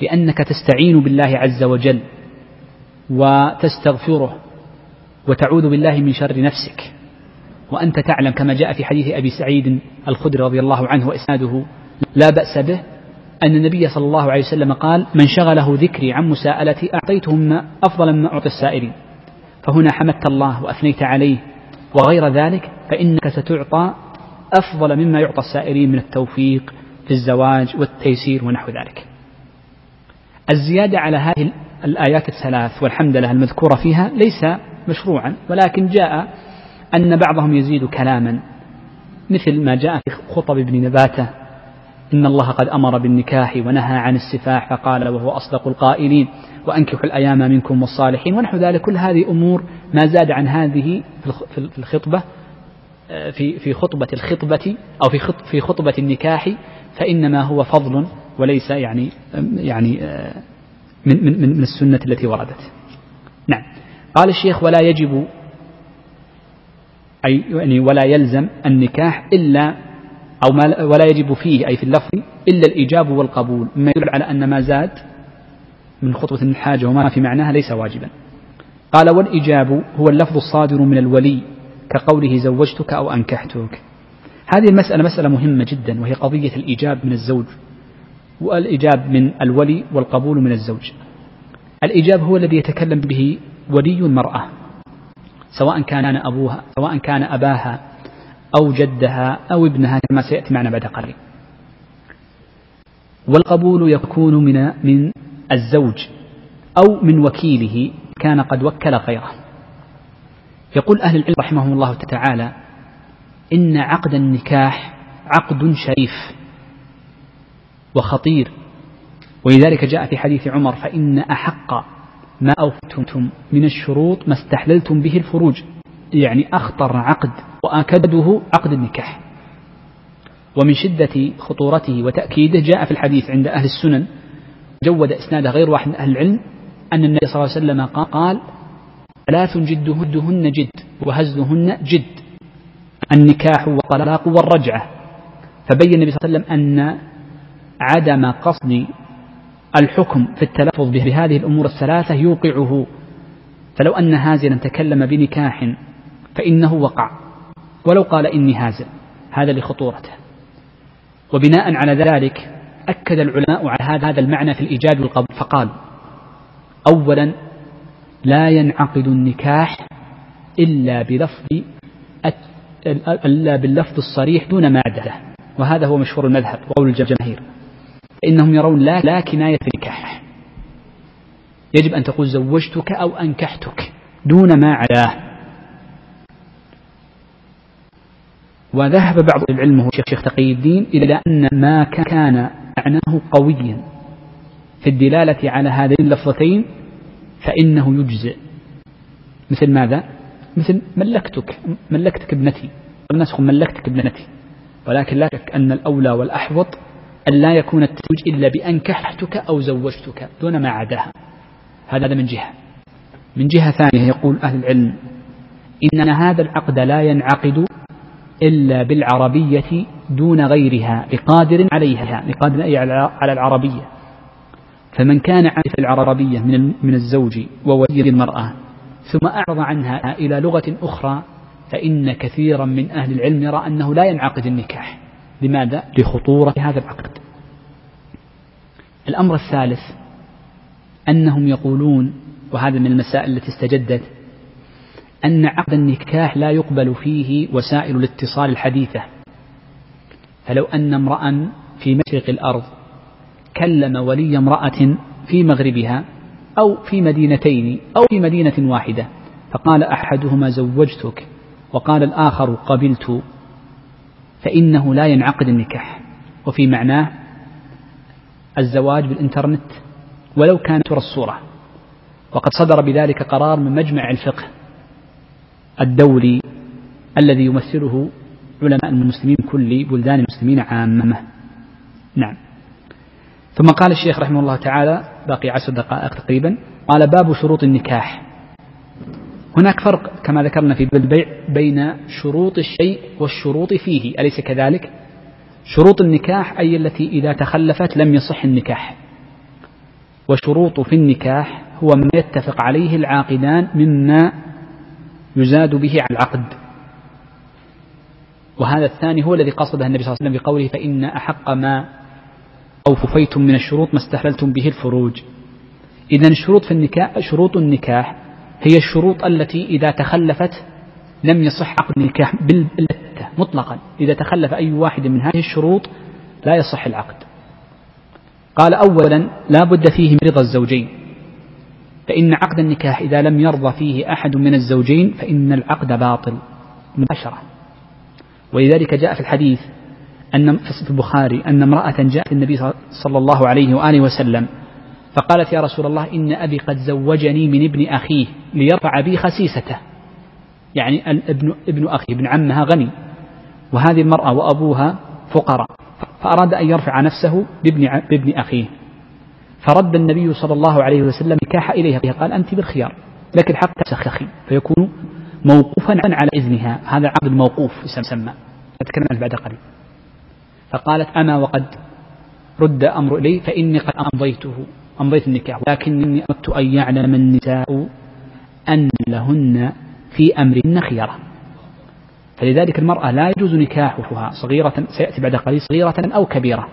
لأنك تستعين بالله عز وجل وتستغفره وتعوذ بالله من شر نفسك. وأنت تعلم كما جاء في حديث أبي سعيد الخدري رضي الله عنه وإسناده لا بأس به أن النبي صلى الله عليه وسلم قال من شغله ذكري عن مساءلتي أعطيته مما أفضل مما أعطي السائلين. فهنا حمدت الله وأثنيت عليه وغير ذلك فإنك ستعطى أفضل مما يعطى السائرين من التوفيق في الزواج والتيسير ونحو ذلك. الزيادة على هذه الآيات الثلاث والحمد لله المذكورة فيها ليس مشروعا ولكن جاء أن بعضهم يزيد كلاما مثل ما جاء في خطب ابن نباتة إن الله قد أمر بالنكاح ونهى عن السفاح فقال وهو أصدق القائلين وأنكحوا الأيام منكم والصالحين ونحو ذلك كل هذه أمور ما زاد عن هذه في الخطبة في في خطبة الخطبة أو في في خطبة النكاح فإنما هو فضل وليس يعني يعني من من من السنة التي وردت. قال الشيخ ولا يجب أي يعني ولا يلزم النكاح إلا أو ما ولا يجب فيه أي في اللفظ إلا الإيجاب والقبول مما يدل على أن ما زاد من خطبة الحاجة وما في معناها ليس واجبا. قال والإجاب هو اللفظ الصادر من الولي كقوله زوجتك أو أنكحتك. هذه المسألة مسألة مهمة جدا وهي قضية الإيجاب من الزوج والإجاب من الولي والقبول من الزوج. الإجاب هو الذي يتكلم به ولي المرأة سواء كان أبوها سواء كان أباها أو جدها أو ابنها كما سيأتي معنا بعد قليل. والقبول يكون من من الزوج أو من وكيله كان قد وكل غيره يقول أهل العلم رحمهم الله تعالى إن عقد النكاح عقد شريف وخطير. ولذلك جاء في حديث عمر فإن أحق ما أوفتم من الشروط ما استحللتم به الفروج. يعني أخطر عقد وأكده عقد النكاح. ومن شدة خطورته وتأكيده جاء في الحديث عند أهل السنن جود إسناده غير واحد من أهل العلم أن النبي صلى الله عليه وسلم قال ثلاث جدهن جد وهزلهن جد النكاح والطلاق والرجعة. فبين النبي صلى الله عليه وسلم أن عدم قصد الحكم في التلفظ بهذه الأمور الثلاثة يوقعه. فلو أن هازلا تكلم بنكاح فإنه وقع. ولو قال إني هازل هذا لخطورته. وبناء على ذلك أكد العلماء على هذا المعنى في الإيجاب والقبول. فقال أولا لا ينعقد النكاح إلا بلفظ إلا باللفظ الصريح دون ما عدده وهذا هو مشهور المذهب وقول الجماهير. فإنهم يرون لا, لا كناية في النكاح يجب أن تقول زوجتك أو أنكحتك دون ما عداه. وذهب بعض العلم هو شيخ تقي الدين إلى أن ما كان معناه قويا في الدلالة على هذين اللفظتين فإنه يجزئ. مثل ماذا؟ مثل ملكتك ملكتك ابنتي. الناس يقول ملكتك ابنتي. ولكن لا شك أن الأولى والأحوط أن لا يكون التزويج إلا بأنكحتك أو زوجتك دون ما عداها. هذا من جهة. من جهة ثانية يقول أهل العلم إن هذا العقد لا ينعقد إلا بالعربية دون غيرها لقادر عليها لقادر على العربية. فمن كان عارف العربية من من الزوج وولي المرأة ثم أعرض عنها إلى لغة أخرى فإن كثيرا من أهل العلم يرى أنه لا ينعقد النكاح. لماذا؟ لخطورة هذا العقد الأمر الثالث أنهم يقولون وهذا من المسائل التي استجدت أن عقد النكاح لا يقبل فيه وسائل الاتصال الحديثة فلو أن امرأ في مشرق الأرض كلم ولي امرأة في مغربها أو في مدينتين أو في مدينة واحدة فقال أحدهما زوجتك وقال الآخر قبلت فإنه لا ينعقد النكاح. وفي معناه الزواج بالإنترنت ولو كانت ترى الصورة. وقد صدر بذلك قرار من مجمع الفقه الدولي الذي يمثله علماء المسلمين كل بلدان المسلمين عامة. نعم. ثم قال الشيخ رحمه الله تعالى باقي عشر دقائق تقريبا قال باب شروط النكاح. هناك فرق كما ذكرنا في البيع بين شروط الشيء والشروط فيه أليس كذلك؟ شروط النكاح أي التي إذا تخلفت لم يصح النكاح. وشروط في النكاح هو ما يتفق عليه العاقدان مما يزاد به على العقد. وهذا الثاني هو الذي قصده النبي صلى الله عليه وسلم بقوله فإن أحق ما أوفيتم من الشروط ما استحللتم به الفروج. إذا الشروط في النكاح شروط النكاح هي الشروط التي إذا تخلفت لم يصح عقد النكاح بالبتة مطلقا. إذا تخلف أي واحد من هذه الشروط لا يصح العقد. قال أولا لا بد فيه من رضا الزوجين. فإن عقد النكاح إذا لم يرضى فيه أحد من الزوجين فإن العقد باطل مباشرة. ولذلك جاء في الحديث أن في البخاري أن امرأة جاءت النبي صلى الله عليه وآله وسلم فقالت يا رسول الله إن أبي قد زوجني من ابن أخيه ليرفع بي خسيسته. يعني ابن, ابن أخي ابن عمها غني. وهذه المرأة وأبوها فقراء. فأراد أن يرفع نفسه بابن, بابن أخيه. فرد النبي صلى الله عليه وسلم نكاح إليها قال أنت بالخيار لكن الحق تسخخي. فيكون موقوفا على إذنها. هذا عقد الموقوف يسمى. نتكلم عنه بعد قليل. فقالت أما وقد رد أمر إلي فإني قد أمضيته. أمضيت النكاح. ولكني أردت أن يعلم النساء أن لهن في أمرهن خيرة فلذلك المرأة لا يجوز نكاحها صغيرة سيأتي بعد قليل صغيرة أو كبيرة.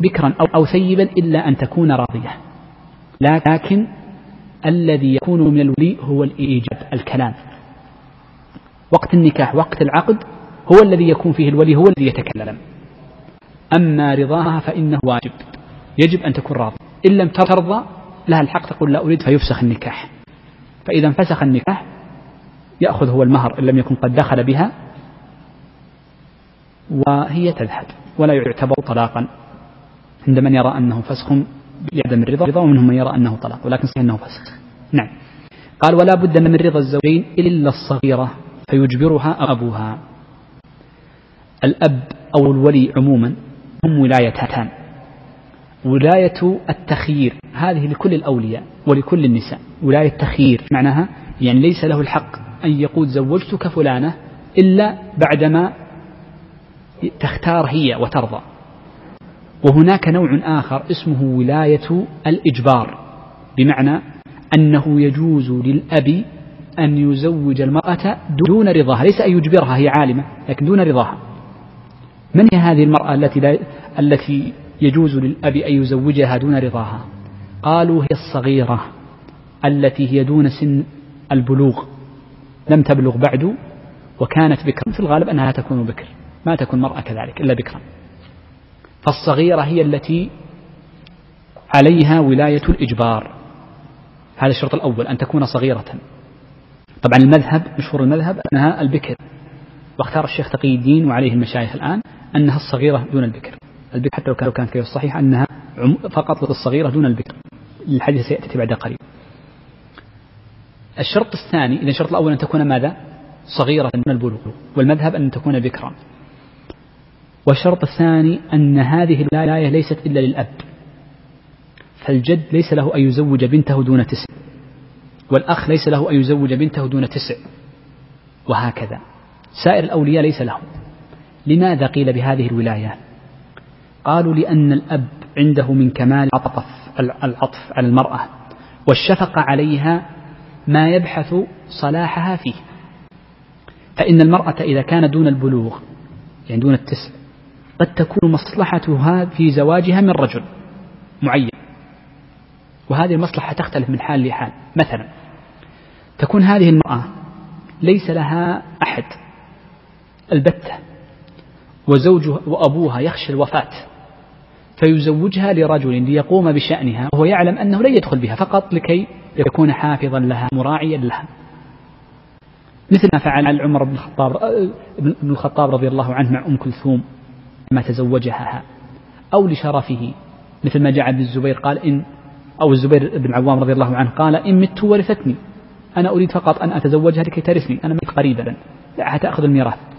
بكرا أو, أو ثيبا إلا أن تكون راضية. لكن الذي يكون من الولي هو الإيجاب الكلام. وقت النكاح وقت العقد هو الذي يكون فيه الولي هو الذي يتكلم. أما رضاها فإنه واجب. يجب أن تكون راضية. إن لم ترضى لها الحق تقول لا أريد فيفسخ النكاح. فإذا انفسخ النكاح يأخذ هو المهر إن لم يكن قد دخل بها وهي تذهب ولا يعتبر طلاقا. عند من يرى أنه فسخ لعدم الرضا ومنهم من يرى أنه طلاق ولكن صحيح أنه فسخ. نعم. قال ولا بد من رضا الزوجين إلا الصغيرة فيجبرها أبوها. الأب أو الولي عموما هم ولايتان. ولاية التخيير. هذه لكل الأولياء ولكل النساء. ولاية تخيير معناها يعني ليس له الحق أن يقول زوجتك فلانة إلا بعدما تختار هي وترضى. وهناك نوع آخر اسمه ولاية الإجبار بمعنى أنه يجوز للأب أن يزوج المرأة دون رضاها. ليس أن يجبرها هي عالمة لكن دون رضاها. من هي هذه المرأة التي لا التي يجوز للأب أن يزوجها دون رضاها. قالوا هي الصغيرة التي هي دون سن البلوغ. لم تبلغ بعد وكانت بكرا في الغالب أنها لا تكون بكر. ما تكون مرأة كذلك إلا بكرا فالصغيرة هي التي عليها ولاية الإجبار. هذا الشرط الأول أن تكون صغيرة. طبعا المذهب مشهور المذهب أنها البكر. واختار الشيخ تقي الدين وعليه المشايخ الآن أنها الصغيرة دون البكر. البكر حتى لو كانت في الصحيح أنها فقط الصغيرة دون البكر. الحديث سيأتي بعد قريب الشرط الثاني إذا الشرط الأول أن تكون ماذا؟ صغيرة من البلوغ والمذهب أن تكون بكرا. والشرط الثاني أن هذه الولاية ليست إلا للأب. فالجد ليس له أن يزوج بنته دون تسع. والأخ ليس له أن يزوج بنته دون تسع. وهكذا. سائر الأولياء ليس له لماذا قيل بهذه الولاية؟ قالوا لأن الأب عنده من كمال العطف العطف على المرأة والشفقة عليها ما يبحث صلاحها فيه. فإن المرأة إذا كان دون البلوغ يعني دون التسع قد تكون مصلحتها في زواجها من رجل معين. وهذه المصلحة تختلف من حال لحال. مثلا تكون هذه المرأة ليس لها أحد البتة. وزوجها وأبوها يخشى الوفاة فيزوجها لرجل ليقوم بشأنها وهو يعلم أنه لن يدخل بها فقط لكي يكون حافظا لها مراعيا لها. مثل ما فعل عمر بن الخطاب ابن الخطاب رضي الله عنه مع أم كلثوم ما تزوجها أو لشرفه. مثل ما جاء عبد الزبير قال إن أو الزبير بن عوام رضي الله عنه قال إن مت ورثتني أنا أريد فقط أن أتزوجها لكي ترثني أنا مت قريبا لا تأخذ الميراث.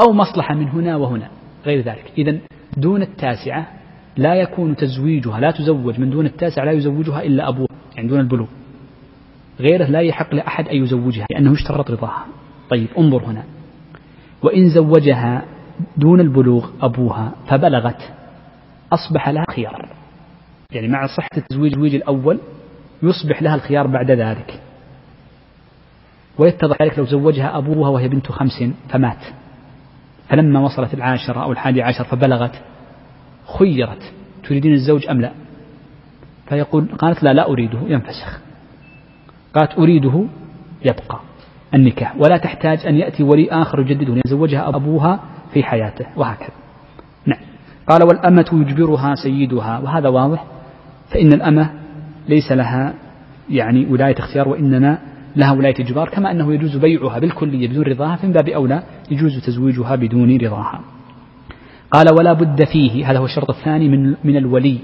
أو مصلحة من هنا وهنا غير ذلك. إذا دون التاسعة لا يكون تزويجها لا تزوج من دون التاسعة لا يزوجها إلا أبوها يعني دون البلوغ. غيره لا يحق لأحد أن يزوجها لأنه يشترط رضاها. طيب انظر هنا. وإن زوجها دون البلوغ أبوها فبلغت أصبح لها خيار. يعني مع صحة التزويج الأول يصبح لها الخيار بعد ذلك. ويتضح ذلك لو زوجها أبوها وهي بنت خمس فمات. فلما وصلت العاشرة أو الحادي عشر فبلغت خيرت. تريدين الزوج أم لا؟ فيقول قالت لا لا أريده ينفسخ. قالت أريده يبقى النكاح. ولا تحتاج أن يأتي ولي آخر يجدده يزوجها أبوها في حياته وهكذا. نعم. قال والأمة يجبرها سيدها وهذا واضح فإن الأمة ليس لها يعني ولاية اختيار وإنما لها ولاية إجبار كما أنه يجوز بيعها بالكلية بدون رضاها فمن باب أولى يجوز تزويجها بدون رضاها. قال ولا بد فيه هذا هو الشرط الثاني من, من الولي.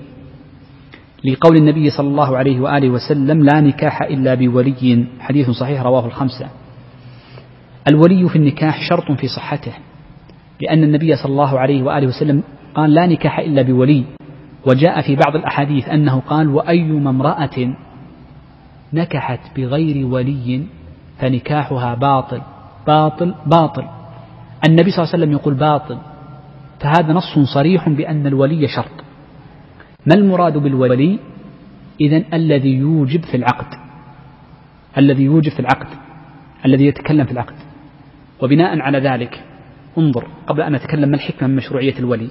لقول النبي صلى الله عليه وآله وسلم لا نكاح إلا بولي حديث صحيح رواه الخمسة. الولي في النكاح شرط في صحته لأن النبي صلى الله عليه وآله وسلم قال لا نكاح إلا بولي وجاء في بعض الأحاديث أنه قال وأيما امرأة نكحت بغير ولي فنكاحها باطل. باطل باطل. النبي صلى الله عليه وسلم يقول باطل. فهذا نص صريح بأن الولي شرط. ما المراد بالولي؟ إذا الذي يوجب في العقد. الذي يوجب في العقد. الذي يتكلم في العقد. وبناء على ذلك انظر قبل أن أتكلم ما الحكمة من مشروعية الولي.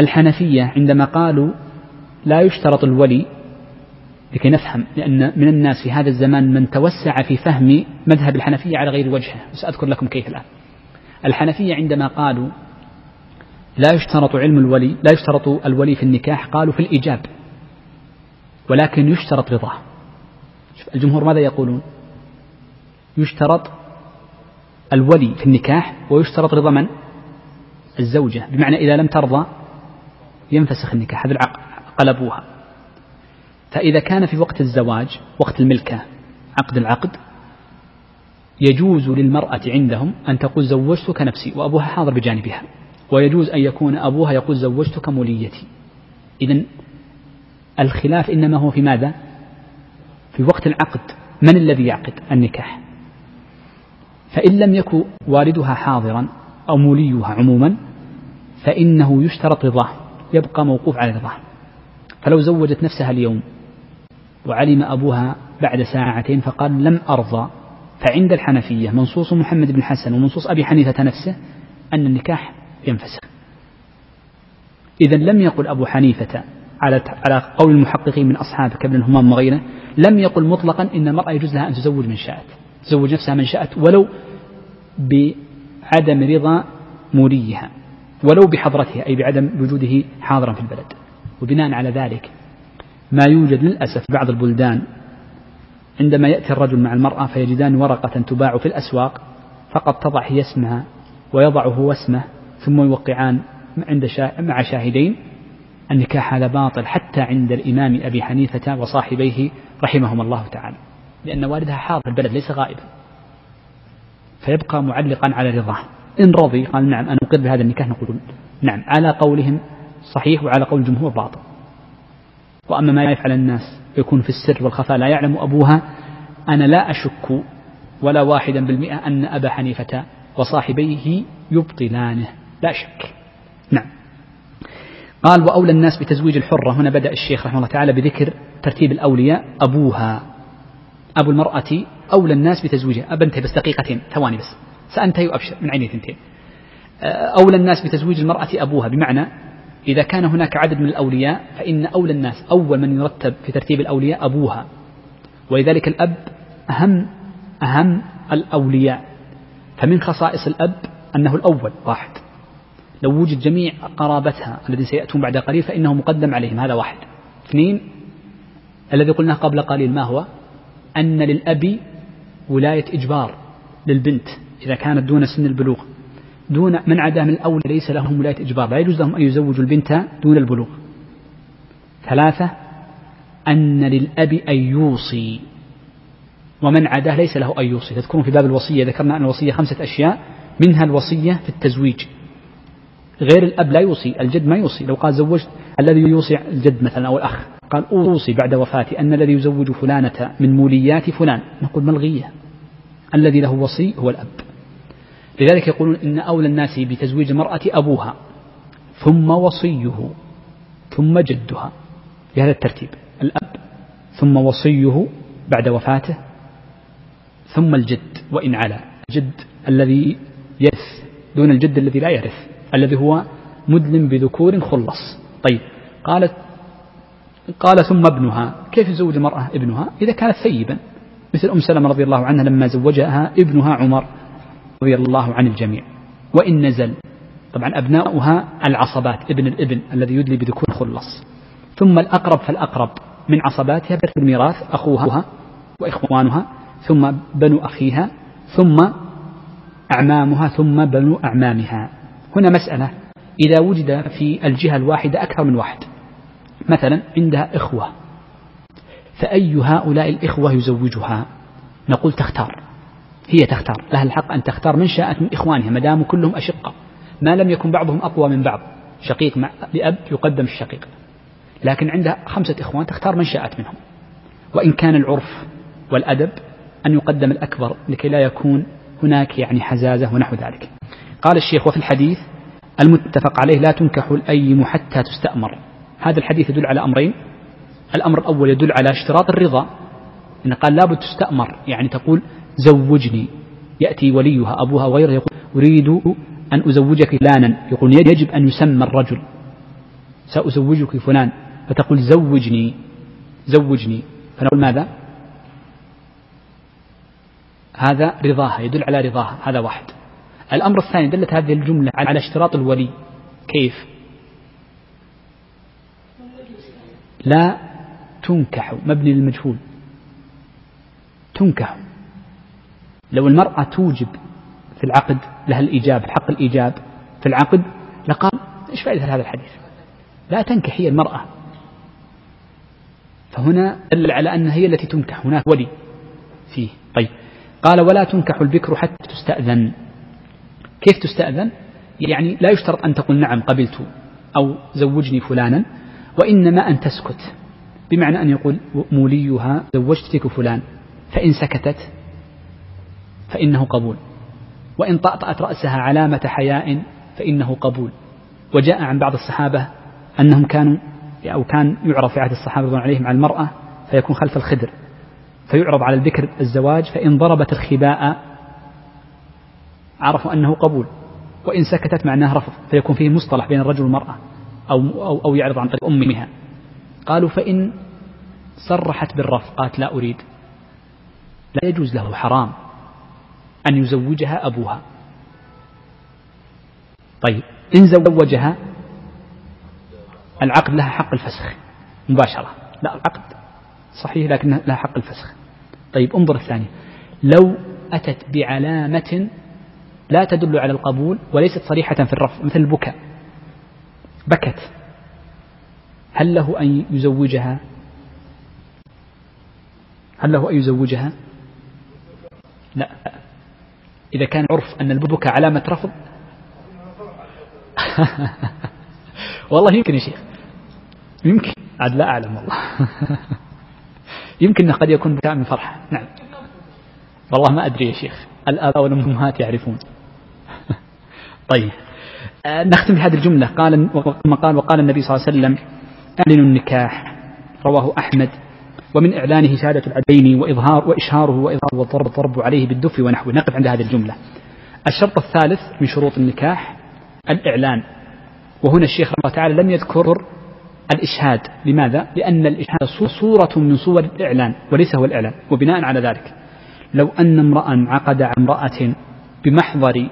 الحنفية عندما قالوا لا يشترط الولي لكي نفهم لأن من الناس في هذا الزمان من توسع في فهم مذهب الحنفية على غير وجهه. وسأذكر لكم كيف الآن. الحنفية عندما قالوا لا يشترط علم الولي لا يشترط الولي في النكاح قالوا في الإيجاب ولكن يشترط رضاه. الجمهور ماذا يقولون؟ يشترط الولي في النكاح ويشترط رضا من؟ الزوجة. بمعنى إذا لم ترضى ينفسخ النكاح هذا قلبوها. فإذا كان في وقت الزواج وقت الملكة عقد العقد يجوز للمرأة عندهم أن تقول زوجتك نفسي وأبوها حاضر بجانبها ويجوز أن يكون أبوها يقول زوجتك موليتي. إذا الخلاف إنما هو في ماذا؟ في وقت العقد. من الذي يعقد؟ النكاح. فإن لم يكن والدها حاضرا أو موليها عموما فإنه يشترط رضاه يبقى موقوف على رضاه. فلو زوجت نفسها اليوم وعلم أبوها بعد ساعتين فقال لم أرضى. فعند الحنفية منصوص محمد بن حسن ومنصوص أبي حنيفة نفسه أن النكاح ينفسخ. إذا لم يقل أبو حنيفة على على قول المحققين من أصحابه كابن الهمام وغيره لم يقل مطلقا إن المرأة يجوز لها أن تزوج من شاءت تزوج نفسها من شاءت ولو بعدم رضا موليها ولو بحضرتها أي بعدم وجوده حاضرا في البلد. وبناء على ذلك ما يوجد للأسف في بعض البلدان عندما يأتي الرجل مع المرأة فيجدان ورقة تباع في الأسواق فقط تضع هي اسمها ويضعه واسمه ثم يوقعان عند مع شاهدين. النكاح هذا باطل حتى عند الإمام أبي حنيفة وصاحبيه رحمهم الله تعالى لأن والدها حاضر البلد ليس غائبا. فيبقى معلقا على رضاه. إن رضي قال نعم أنا أقر بهذا النكاح نقول نعم على قولهم صحيح وعلى قول الجمهور باطل. وأما ما يفعل الناس يكون في السر والخفاء لا يعلم أبوها أنا لا أشك ولا واحدا بالمئة أن أبا حنيفة وصاحبيه يبطلانه لا شك. نعم. قال وأولى الناس بتزويج الحرة. هنا بدأ الشيخ رحمه الله تعالى بذكر ترتيب الأولياء أبوها أبو المرأة أولى الناس بتزويجها أبنتهي بس دقيقتين ثواني بس سأنتهي وأبشر من عيني ثنتين. أولى الناس بتزويج المرأة أبوها بمعنى إذا كان هناك عدد من الأولياء فإن أولى الناس أول من يرتب في ترتيب الأولياء أبوها. ولذلك الأب أهم أهم الأولياء. فمن خصائص الأب أنه الأول واحد. لو وجد جميع قرابتها الذين سيأتون بعد قليل فإنه مقدم عليهم هذا واحد. اثنين الذي قلناه قبل قليل ما هو؟ أن للأب ولاية إجبار للبنت إذا كانت دون سن البلوغ. دون من عدا من الأولى ليس لهم ولاية إجبار لا يجوز لهم أن يزوجوا البنت دون البلوغ. ثلاثة أن للأب أن يوصي ومن عداه ليس له أن يوصي. تذكرون في باب الوصية ذكرنا أن الوصية خمسة أشياء منها الوصية في التزويج. غير الأب لا يوصي الجد ما يوصي. لو قال زوجت الذي يوصي الجد مثلا أو الأخ قال أوصي بعد وفاتي أن الذي يزوج فلانة من موليات فلان. نقول ملغية الذي له وصي هو الأب. لذلك يقولون إن أولى الناس بتزويج المرأة أبوها ثم وصيه ثم جدها بهذا الترتيب الأب ثم وصيه بعد وفاته ثم الجد وإن علا. الجد الذي يرث دون الجد الذي لا يرث الذي هو مدلم بذكور خلص. طيب قالت قال ثم ابنها كيف يزوج المرأة ابنها؟ إذا كانت ثيبا. مثل أم سلمة رضي الله عنها لما زوجها ابنها عمر. رضي الله عن الجميع. وإن نزل. طبعا أبناؤها العصبات ابن الابن الذي يدلي بذكور خلص ثم الأقرب فالأقرب من عصباتها بالميراث أخوها وإخوانها ثم بنو أخيها ثم أعمامها ثم بنو أعمامها. هنا مسألة. إذا وجد في الجهة الواحدة أكثر من واحد. مثلا عندها إخوة. فأي هؤلاء الإخوة يزوجها؟ نقول تختار. هي تختار. لها الحق أن تختار من شاءت من إخوانها ما داموا كلهم أشقة. ما لم يكن بعضهم أقوى من بعض. شقيق مع لأب يقدم الشقيق. لكن عندها خمسة إخوان تختار من شاءت منهم. وإن كان العرف والأدب أن يقدم الأكبر لكي لا يكون هناك يعني حزازة ونحو ذلك. قال الشيخ وفي الحديث المتفق عليه لا تنكح الأيم حتى تستأمر. هذا الحديث يدل على أمرين. الأمر الأول يدل على اشتراط الرضا. إن قال لابد تستأمر يعني تقول زوجني. يأتي وليها أبوها وغيره يقول أريد أن أزوجك فلانا. يقول يجب أن يسمى الرجل. سأزوجك فلان. فتقول زوجني زوجني. فنقول ماذا؟ هذا رضاها يدل على رضاها. هذا واحد. الأمر الثاني دلت هذه الجملة على اشتراط الولي. كيف؟ لا تنكح مبني للمجهول. تنكح. لو المرأة توجب في العقد لها الإيجاب حق الإيجاب في العقد لقال إيش فائدة هذا الحديث؟ لا تنكح هي المرأة. فهنا دل على أنها هي التي تنكح هناك ولي فيه. طيب قال ولا تنكح البكر حتى تستأذن. كيف تستأذن؟ يعني لا يشترط أن تقول نعم قبلت أو زوجني فلانا وإنما أن تسكت. بمعنى أن يقول موليها زوجتك فلان فإن سكتت فإنه قبول. وإن طأطأت رأسها علامة حياء فإنه قبول. وجاء عن بعض الصحابة أنهم كانوا أو كان يعرف في عهد الصحابة عليهم على المرأة فيكون خلف الخدر فيعرض على البكر الزواج فإن ضربت الخباء عرفوا أنه قبول. وإن سكتت معناه رفض فيكون فيه مصطلح بين الرجل والمرأة أو, أو, أو يعرض عن طريق أمها. قالوا فإن صرحت بالرفض قالت لا أريد. لا يجوز له حرام. أن يزوجها أبوها. طيب إن زوجها العقد لها حق الفسخ مباشرة. لا العقد صحيح لكن لها حق الفسخ. طيب انظر الثانية. لو أتت بعلامة لا تدل على القبول وليست صريحة في الرفض مثل البكاء بكت هل له أن يزوجها؟ هل له أن يزوجها؟ لا. إذا كان عرف أن البكاء علامة رفض؟ والله يمكن يا شيخ. يمكن. عاد لا أعلم والله. يمكن قد يكون بكاء من فرحة نعم. والله ما أدري يا شيخ. الآباء والأمهات يعرفون. طيب. آه، نختم بهذه الجملة. قال ثم قال وقال النبي صلى الله عليه وسلم أعلنوا النكاح. رواه أحمد. ومن إعلانه شهادة العدين وإظهار وإشهاره وإظهار والضرب الضرب عليه بالدف ونحوه. نقف عند هذه الجملة. الشرط الثالث من شروط النكاح الإعلان. وهنا الشيخ رحمه الله تعالى لم يذكر الإشهاد. لماذا؟ لأن الإشهاد صورة من صور الإعلان وليس هو الإعلان. وبناء على ذلك لو أن امرأ عقد على امرأة بمحضر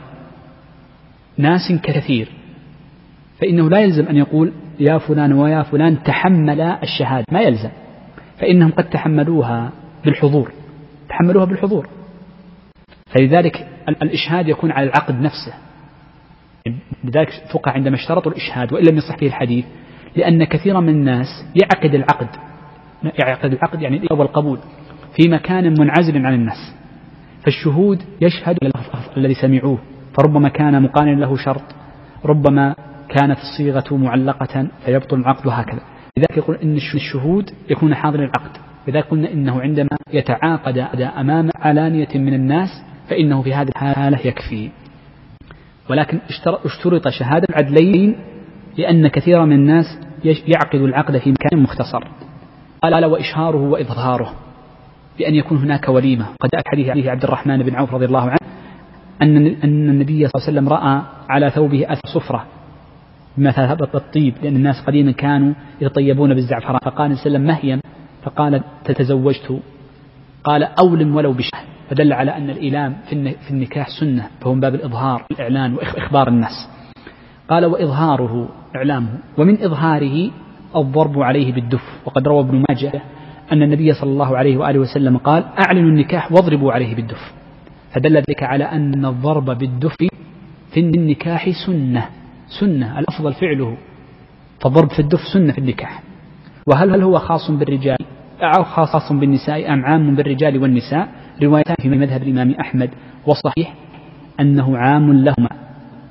ناس كثير فإنه لا يلزم أن يقول يا فلان ويا فلان تحملا الشهادة. ما يلزم. فإنهم قد تحملوها بالحضور تحملوها بالحضور. فلذلك الإشهاد يكون على العقد نفسه. لذلك فقه عندما اشترطوا الإشهاد وإن لم يصح فيه الحديث لأن كثيرا من الناس يعقد العقد. يعقد العقد يعني والقبول في مكان منعزل عن الناس. فالشهود يشهد الذي سمعوه فربما كان مقارنا له شرط ربما كانت الصيغة معلقة فيبطل العقد وهكذا. لذلك يقول إن الشهود يكون حاضر العقد لذلك قلنا إنه عندما يتعاقد أمام علانية من الناس فإنه في هذه الحالة يكفي. ولكن اشترط شهادة العدلين لأن كثيرا من الناس يعقد العقد في مكان مختصر. قال وإشهاره وإظهاره بأن يكون هناك وليمة. قد جاء حديث عبد الرحمن بن عوف رضي الله عنه أن أن النبي صلى الله عليه وسلم رأى على ثوبه أثر صفرة. بمثابة الطيب لأن الناس قديما كانوا يتطيبون بالزعفران. فقال النبي صلى الله عليه وسلم مهيا. فقال تتزوجت. قال أولم ولو بشهر فدل على أن الإيلام في النكاح سنة فهو من باب الإظهار والإعلان وإخبار الناس. قال وإظهاره إعلامه. ومن إظهاره الضرب عليه بالدف. وقد روى ابن ماجه أن النبي صلى الله عليه وآله وسلم قال أعلنوا النكاح واضربوا عليه بالدف. فدل ذلك على أن الضرب بالدف في النكاح سنة. سنة الأفضل فعله. فالضرب في الدف سنة في النكاح. وهل هل هو خاص بالرجال؟ أو خاص بالنساء أم عام بالرجال والنساء؟ روايتان في مذهب الإمام أحمد. والصحيح أنه عام لهما.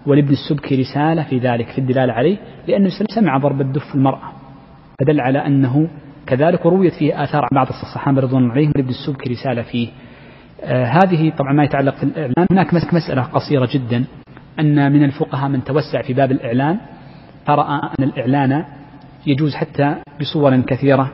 ولابن السبكي رسالة في ذلك في الدلالة عليه لأنه سمع ضرب الدف المرأة. فدل على أنه كذلك ورويت فيه آثار عن بعض الصحابة رضوان الله عليهم ولابن السبكي رسالة فيه. آه هذه طبعا ما يتعلق في الإعلان هناك مسألة قصيرة جدا. أن من الفقهاء من توسع في باب الإعلان فرأى أن الإعلان يجوز حتى بصور كثيرة